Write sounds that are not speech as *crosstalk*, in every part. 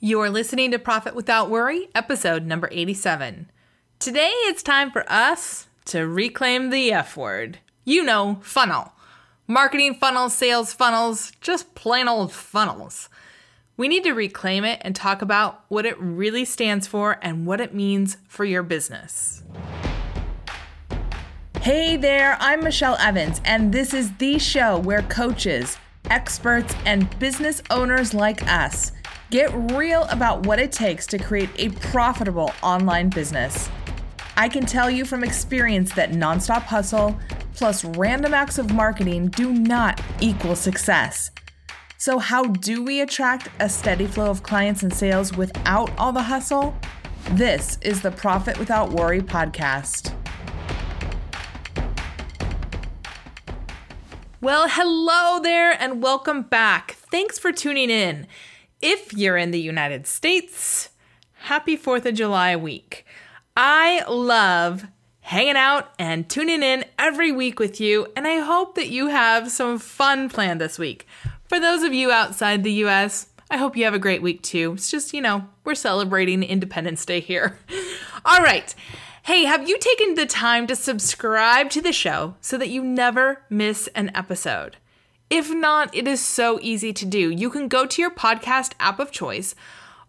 You're listening to Profit Without Worry, episode number 87. Today it's time for us to reclaim the F word. You know, funnel. Marketing funnels, sales funnels, just plain old funnels. We need to reclaim it and talk about what it really stands for and what it means for your business. Hey there, I'm Michelle Evans, and this is the show where coaches, experts, and business owners like us get real about what it takes to create a profitable online business. I can tell you from experience that nonstop hustle plus random acts of marketing do not equal success. So, how do we attract a steady flow of clients and sales without all the hustle? This is the Profit Without Worry podcast. Well, hello there and welcome back. Thanks for tuning in. If you're in the United States, happy 4th of July week. I love hanging out and tuning in every week with you, and I hope that you have some fun planned this week. For those of you outside the US, I hope you have a great week too. It's just, you know, we're celebrating Independence Day here. *laughs* All right. Hey, have you taken the time to subscribe to the show so that you never miss an episode? If not, it is so easy to do. You can go to your podcast app of choice,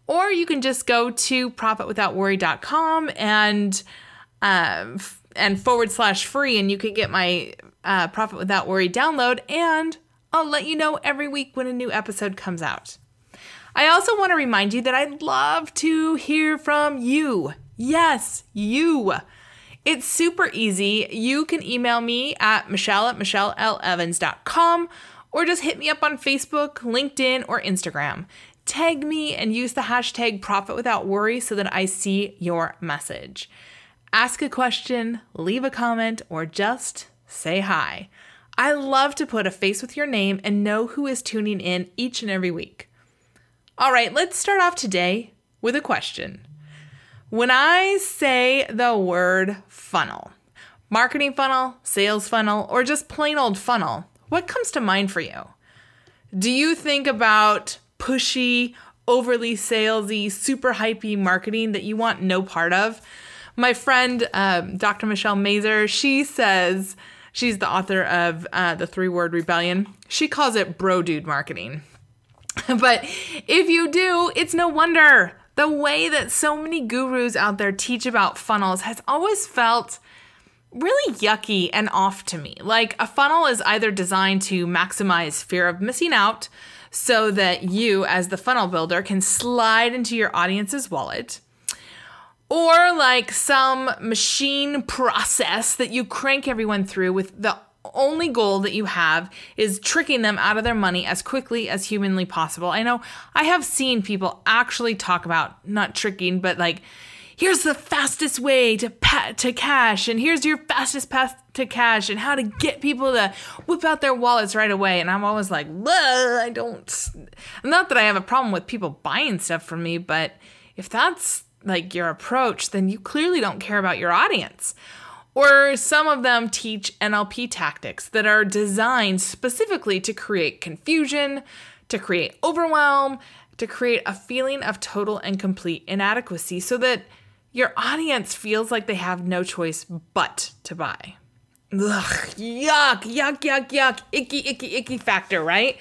or you can just go to profitwithoutworry.com and um, and forward slash free, and you can get my uh, Profit Without Worry download, and I'll let you know every week when a new episode comes out. I also want to remind you that I'd love to hear from you. Yes, you. It's super easy. You can email me at michelle at michelleLevans.com or just hit me up on Facebook, LinkedIn, or Instagram. Tag me and use the hashtag profit without worry so that I see your message. Ask a question, leave a comment, or just say hi. I love to put a face with your name and know who is tuning in each and every week. All right, let's start off today with a question. When I say the word funnel, marketing funnel, sales funnel, or just plain old funnel, what comes to mind for you? Do you think about pushy, overly salesy, super hypey marketing that you want no part of? My friend, um, Dr. Michelle Mazur, she says, she's the author of uh, The Three Word Rebellion. She calls it bro dude marketing. *laughs* but if you do, it's no wonder the way that so many gurus out there teach about funnels has always felt really yucky and off to me. Like a funnel is either designed to maximize fear of missing out so that you, as the funnel builder, can slide into your audience's wallet. Or like some machine process that you crank everyone through with the only goal that you have is tricking them out of their money as quickly as humanly possible. I know I have seen people actually talk about not tricking, but like, here's the fastest way to pa- to cash, and here's your fastest path to cash, and how to get people to whip out their wallets right away. And I'm always like, I don't. Not that I have a problem with people buying stuff from me, but if that's like your approach, then you clearly don't care about your audience. Or some of them teach NLP tactics that are designed specifically to create confusion, to create overwhelm, to create a feeling of total and complete inadequacy so that your audience feels like they have no choice but to buy. Ugh, yuck, yuck, yuck, yuck, icky, icky, icky factor, right?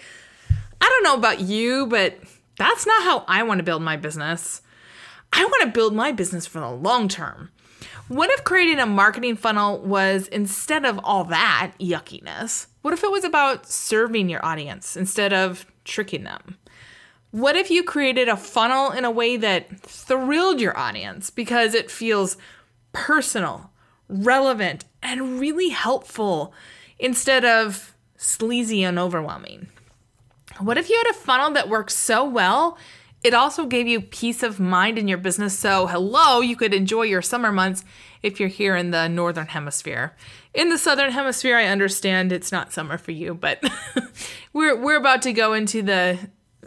I don't know about you, but that's not how I want to build my business. I want to build my business for the long term. What if creating a marketing funnel was instead of all that yuckiness? What if it was about serving your audience instead of tricking them? What if you created a funnel in a way that thrilled your audience because it feels personal, relevant, and really helpful instead of sleazy and overwhelming? What if you had a funnel that worked so well it also gave you peace of mind in your business. So, hello, you could enjoy your summer months if you're here in the northern hemisphere. In the southern hemisphere, I understand it's not summer for you, but *laughs* we're we're about to go into the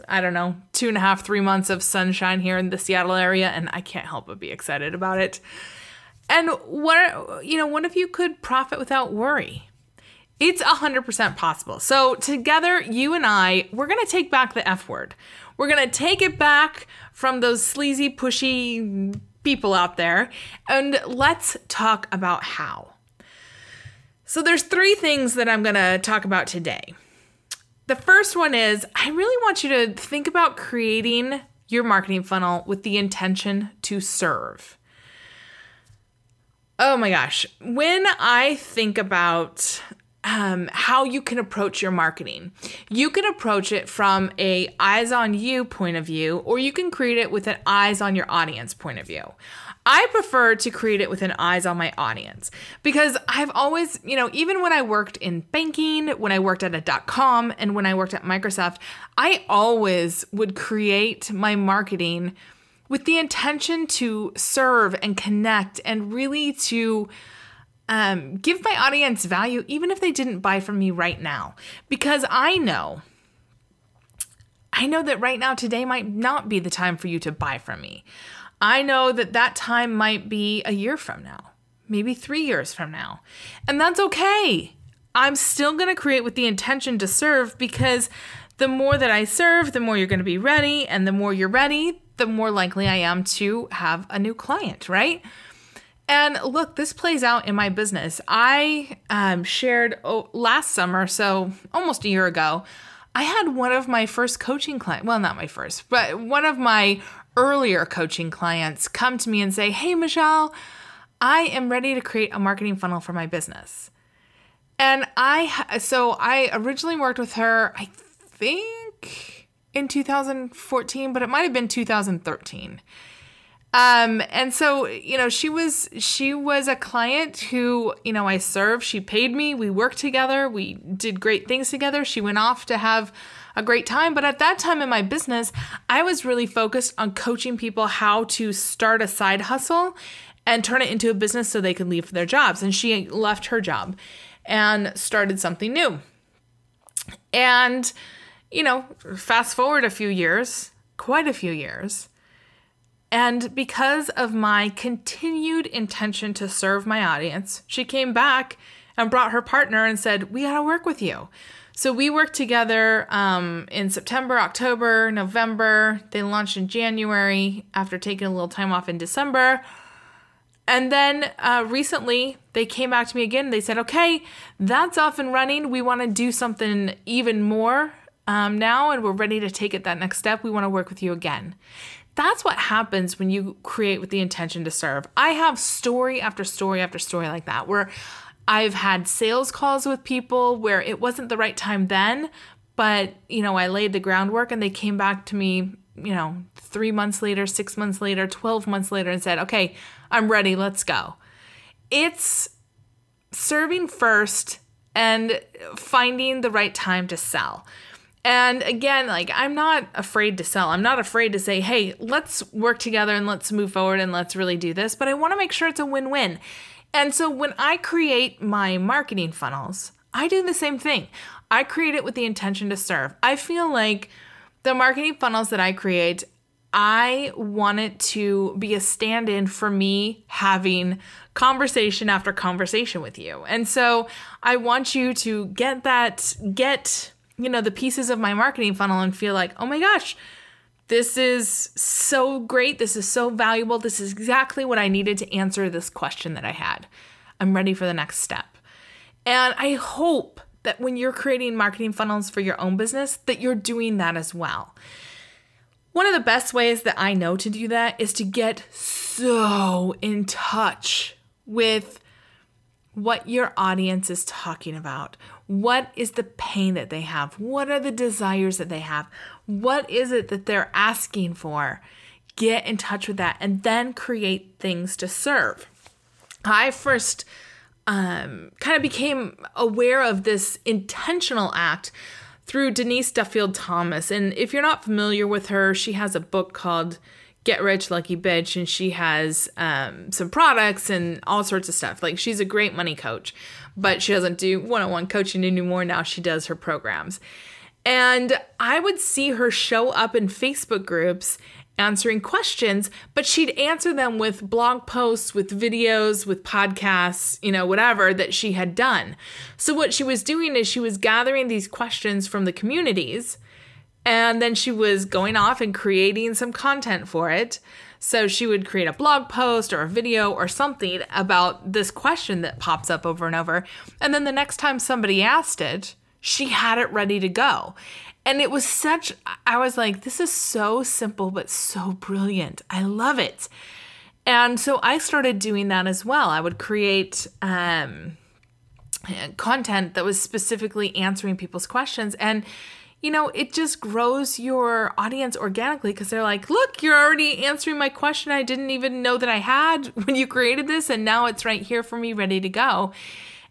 I don't know two and a half, three months of sunshine here in the Seattle area, and I can't help but be excited about it. And what you know, what if you could profit without worry? It's 100% possible. So, together, you and I, we're going to take back the F word. We're going to take it back from those sleazy, pushy people out there, and let's talk about how. So, there's three things that I'm going to talk about today. The first one is I really want you to think about creating your marketing funnel with the intention to serve. Oh my gosh. When I think about um, how you can approach your marketing. You can approach it from a eyes on you point of view, or you can create it with an eyes on your audience point of view. I prefer to create it with an eyes on my audience because I've always, you know, even when I worked in banking, when I worked at a dot com, and when I worked at Microsoft, I always would create my marketing with the intention to serve and connect and really to um, give my audience value, even if they didn't buy from me right now, because I know. I know that right now, today might not be the time for you to buy from me. I know that that time might be a year from now, maybe three years from now. And that's okay. I'm still going to create with the intention to serve because the more that I serve, the more you're going to be ready. And the more you're ready, the more likely I am to have a new client, right? And look, this plays out in my business. I um, shared oh, last summer, so almost a year ago, I had one of my first coaching clients, well, not my first, but one of my earlier coaching clients come to me and say, Hey, Michelle, I am ready to create a marketing funnel for my business. And I, so I originally worked with her, I think in 2014, but it might have been 2013. Um, and so, you know, she was she was a client who, you know, I served. She paid me. We worked together. We did great things together. She went off to have a great time. But at that time in my business, I was really focused on coaching people how to start a side hustle and turn it into a business so they could leave their jobs. And she left her job and started something new. And, you know, fast forward a few years, quite a few years and because of my continued intention to serve my audience, she came back and brought her partner and said, We got to work with you. So we worked together um, in September, October, November. They launched in January after taking a little time off in December. And then uh, recently, they came back to me again. They said, okay, that's off and running. We want to do something even more um, now, and we're ready to take it that next step. We want to work with you again. That's what happens when you create with the intention to serve. I have story after story after story like that where I've had sales calls with people where it wasn't the right time then, but you know, I laid the groundwork and they came back to me, you know, 3 months later, 6 months later, 12 months later and said, "Okay, I'm ready, let's go." It's serving first and finding the right time to sell. And again, like I'm not afraid to sell. I'm not afraid to say, hey, let's work together and let's move forward and let's really do this. But I want to make sure it's a win win. And so when I create my marketing funnels, I do the same thing. I create it with the intention to serve. I feel like the marketing funnels that I create, I want it to be a stand in for me having conversation after conversation with you. And so I want you to get that, get you know, the pieces of my marketing funnel and feel like, oh my gosh, this is so great. This is so valuable. This is exactly what I needed to answer this question that I had. I'm ready for the next step. And I hope that when you're creating marketing funnels for your own business that you're doing that as well. One of the best ways that I know to do that is to get so in touch with what your audience is talking about. What is the pain that they have? What are the desires that they have? What is it that they're asking for? Get in touch with that and then create things to serve. I first um, kind of became aware of this intentional act through Denise Duffield Thomas. And if you're not familiar with her, she has a book called Get Rich Lucky Bitch, and she has um, some products and all sorts of stuff. Like she's a great money coach, but she doesn't do one on one coaching anymore. Now she does her programs. And I would see her show up in Facebook groups answering questions, but she'd answer them with blog posts, with videos, with podcasts, you know, whatever that she had done. So, what she was doing is she was gathering these questions from the communities and then she was going off and creating some content for it. So she would create a blog post or a video or something about this question that pops up over and over. And then the next time somebody asked it, she had it ready to go. And it was such, I was like, this is so simple, but so brilliant. I love it. And so I started doing that as well. I would create um, content that was specifically answering people's questions. And you know, it just grows your audience organically because they're like, look, you're already answering my question I didn't even know that I had *laughs* when you created this, and now it's right here for me ready to go.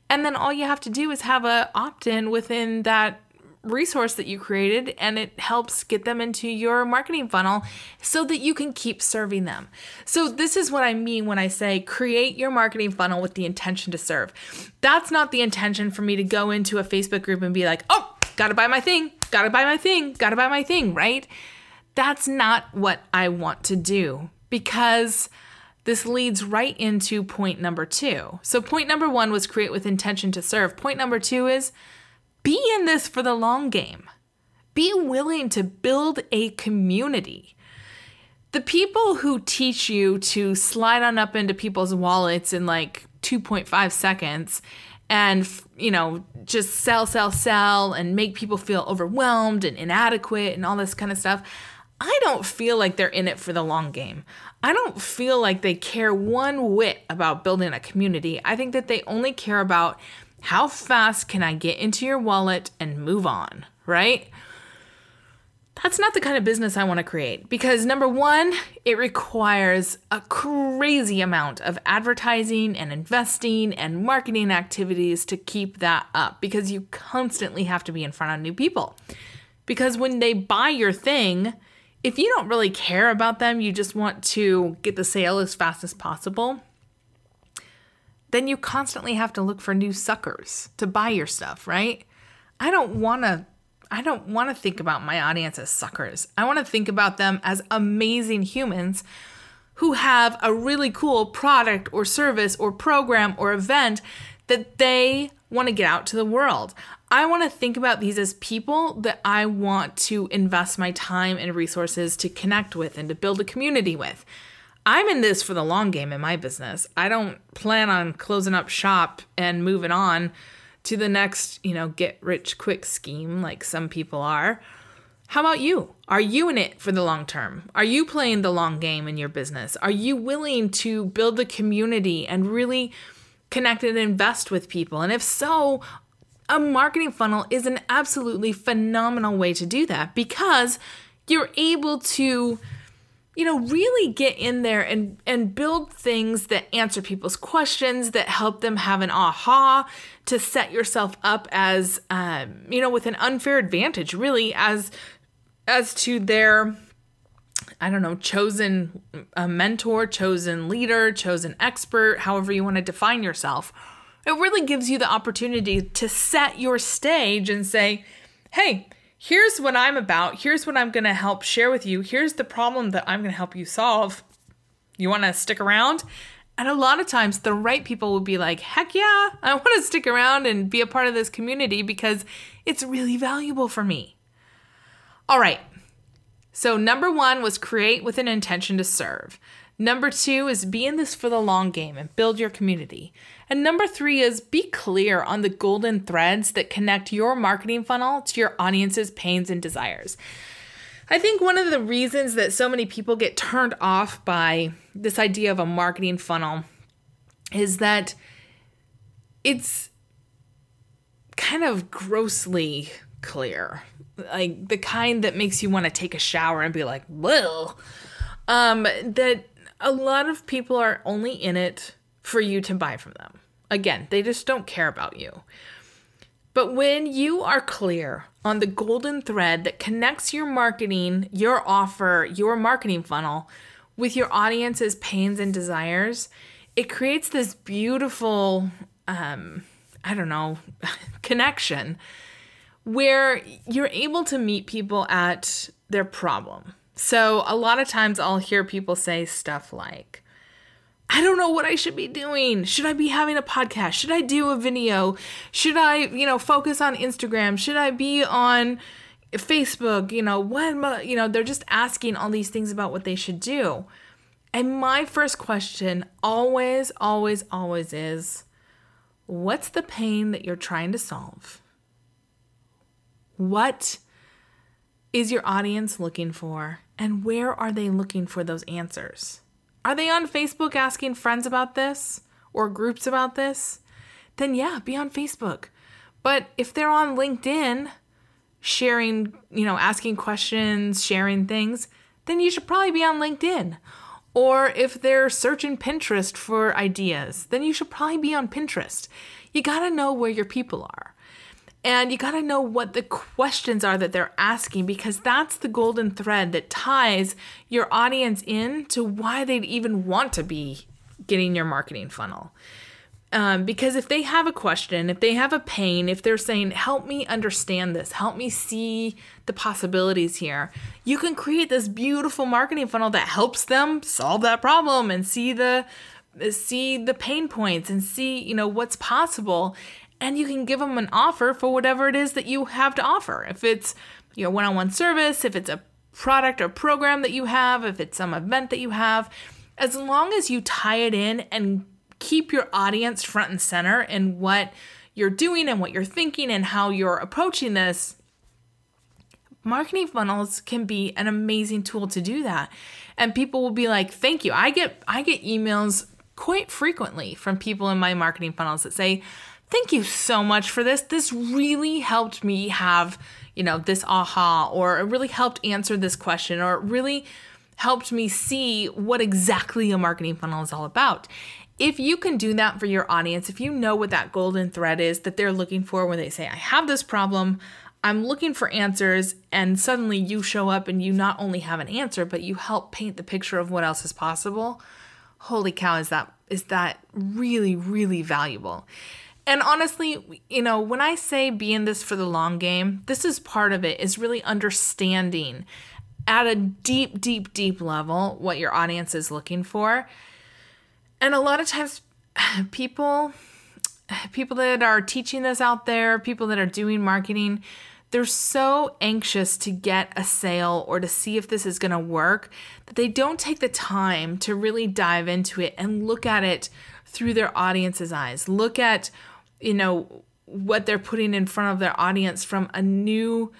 And then all you have to do is have a opt-in within that resource that you created and it helps get them into your marketing funnel so that you can keep serving them. So this is what I mean when I say create your marketing funnel with the intention to serve. That's not the intention for me to go into a Facebook group and be like, "Oh, got to buy my thing gotta buy my thing, gotta buy my thing, right? That's not what I want to do because this leads right into point number two. So, point number one was create with intention to serve. Point number two is be in this for the long game, be willing to build a community. The people who teach you to slide on up into people's wallets in like 2.5 seconds and you know just sell sell sell and make people feel overwhelmed and inadequate and all this kind of stuff i don't feel like they're in it for the long game. I don't feel like they care one whit about building a community. I think that they only care about how fast can i get into your wallet and move on right that's not the kind of business I want to create because number one, it requires a crazy amount of advertising and investing and marketing activities to keep that up because you constantly have to be in front of new people. Because when they buy your thing, if you don't really care about them, you just want to get the sale as fast as possible, then you constantly have to look for new suckers to buy your stuff, right? I don't want to I don't want to think about my audience as suckers. I want to think about them as amazing humans who have a really cool product or service or program or event that they want to get out to the world. I want to think about these as people that I want to invest my time and resources to connect with and to build a community with. I'm in this for the long game in my business. I don't plan on closing up shop and moving on to the next, you know, get rich quick scheme like some people are. How about you? Are you in it for the long term? Are you playing the long game in your business? Are you willing to build a community and really connect and invest with people? And if so, a marketing funnel is an absolutely phenomenal way to do that because you're able to you know really get in there and and build things that answer people's questions that help them have an aha to set yourself up as um, you know with an unfair advantage really as as to their i don't know chosen a mentor chosen leader chosen expert however you want to define yourself. It really gives you the opportunity to set your stage and say hey here's what I'm about. Here's what I'm going to help share with you. Here's the problem that I'm going to help you solve. You want to stick around? And a lot of times, the right people will be like, heck yeah, I *laughs* want to stick around and be a part of this community because it's really valuable for me. All right. So, number one was create with an intention to serve. Number two is be in this for the long game and build your community. And number three is be clear on the golden threads that connect your marketing funnel to your audience's pains and desires. I think one of the reasons that so many people get turned off by this idea of a marketing funnel is that it's kind of grossly clear. Like the kind that makes you want to take a shower and be like, well, um, that a lot of people are only in it for you to buy from them. Again, they just don't care about you. But when you are clear on the golden thread that connects your marketing, your offer, your marketing funnel with your audience's pains and desires, it creates this beautiful, um, I don't know, *laughs* connection where you're able to meet people at their problem So a lot of times I'll hear people say stuff like, I don't know what I should be doing. Should I be having a podcast? Should I do a video? Should I, you know, focus on Instagram? Should I be on Facebook? You know, what, you know, they're just asking all these things about what they should do. And my first question always, always, always is what's the pain that you're trying to solve? What is your audience looking for? And where are they looking for those answers? Are they on Facebook asking friends about this or groups about this? Then, yeah, be on Facebook. But if they're on LinkedIn, sharing, you know, asking questions, sharing things, then you should probably be on LinkedIn. Or if they're searching Pinterest for ideas, then you should probably be on Pinterest. You gotta know where your people are. And you got to know what the questions are that they're asking because that's the golden thread that ties your audience in to why they'd even want to be getting your marketing funnel. Um, because if they have a question, if they have a pain, if they're saying, help me understand this, help me see the possibilities here, you can create this beautiful marketing funnel that helps them solve that problem and see the see the pain points and see you know what's possible and you can give them an offer for whatever it is that you have to offer. If it's your one on one service, if it's a product or program that you have, if it's some event that you have, as long as you tie it in and keep your audience front and center in what you're doing and what you're thinking and how you're approaching this, marketing funnels can be an amazing tool to do that. And people will be like, "Thank you." I get I get emails quite frequently from people in my marketing funnels that say, thank you so much for this. This really helped me have, you know, this aha, or it really helped answer this question, or it really helped me see what exactly a marketing funnel is all about. If you can do that for your audience, if you know what that golden thread is that they're looking for when they say, I have this problem, I'm looking for answers, and suddenly you show up and you not only have an answer, but you help paint the picture of what else is possible. Holy cow, is that is that really, really valuable. And honestly, you know, when I say be in this for the long game, this is part of it is really understanding at a deep, deep, deep level what your audience is looking for. And a lot of times *sighs* people *sighs* people that are teaching this out there, people that are doing marketing, they're so anxious to get a sale or to see if this is going to work that they don't take the time to really dive into it and look at it through their audience's eyes. Look at you know what they're putting in front of their audience from a new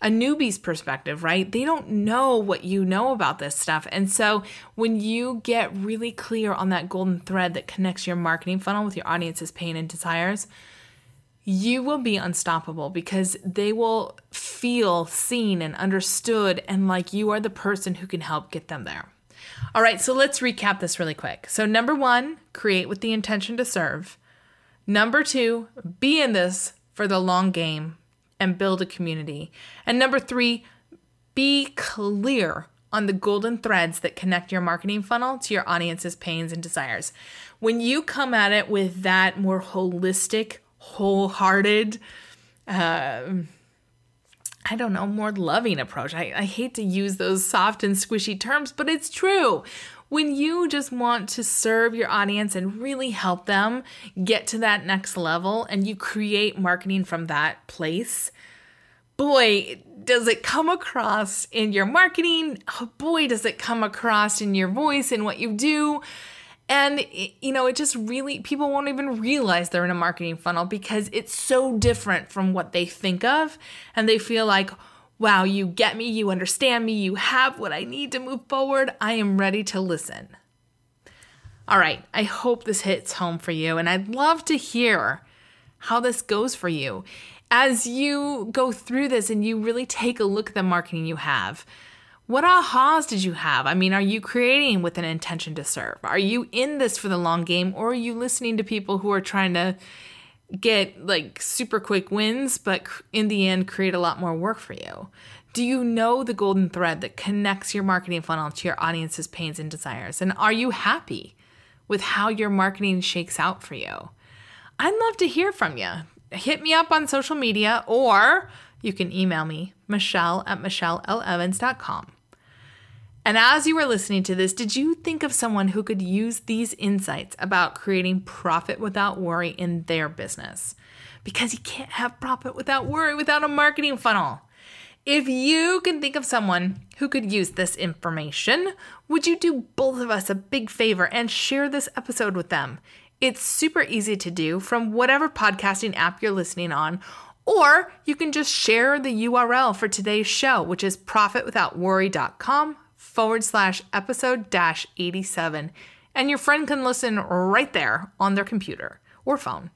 a newbie's perspective, right? They don't know what you know about this stuff. And so when you get really clear on that golden thread that connects your marketing funnel with your audience's pain and desires, you will be unstoppable because they will feel seen and understood and like you are the person who can help get them there. All right, so let's recap this really quick. So, number one, create with the intention to serve. Number two, be in this for the long game and build a community. And number three, be clear on the golden threads that connect your marketing funnel to your audience's pains and desires. When you come at it with that more holistic, wholehearted, uh, I don't know, more loving approach. I, I hate to use those soft and squishy terms, but it's true when you just want to serve your audience and really help them get to that next level and you create marketing from that place, boy, does it come across in your marketing. Oh, boy, does it come across in your voice and what you do. And, you know, it just really, people won't even realize they're in a marketing funnel because it's so different from what they think of. And they feel like, Wow, you get me, you understand me, you have what I need to move forward. I am ready to listen. All right, I hope this hits home for you, and I'd love to hear how this goes for you as you go through this and you really take a look at the marketing you have. What ahas did you have? I mean, are you creating with an intention to serve? Are you in this for the long game, or are you listening to people who are trying to get like super quick wins, but in the end, create a lot more work for you? Do you know the golden thread that connects your marketing funnel to your audience's pains and desires? And are you happy with how your marketing shakes out for you? I'd love to hear from you. Hit me up on social media or you can email me, Michelle at michellelevans.com. And as you were listening to this, did you think of someone who could use these insights about creating profit without worry in their business? Because you can't have profit without worry without a marketing funnel. If you can think of someone who could use this information, would you do both of us a big favor and share this episode with them? It's super easy to do from whatever podcasting app you're listening on, or you can just share the URL for today's show, which is profitwithoutworry.com forward slash episode dash 87. And your friend can listen right there on their computer or phone.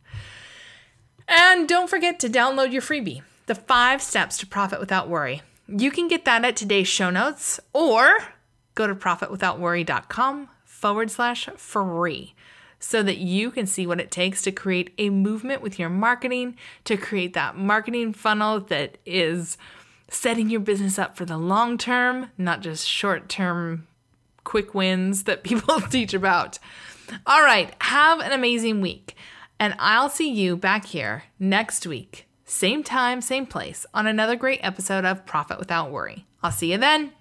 And don't forget to download your freebie, The Five Steps to Profit Without Worry. You can get that at today's show notes or go to profitwithoutworry.com forward slash free so that you can see what it takes to create a movement with your marketing, to create that marketing funnel that is setting your business up for the long term, not just short term quick wins that *laughs* people *laughs* teach about. All right, have an amazing week. And I'll see you back here next week, same time, same place, on another great episode of Profit Without Worry. I'll see you then.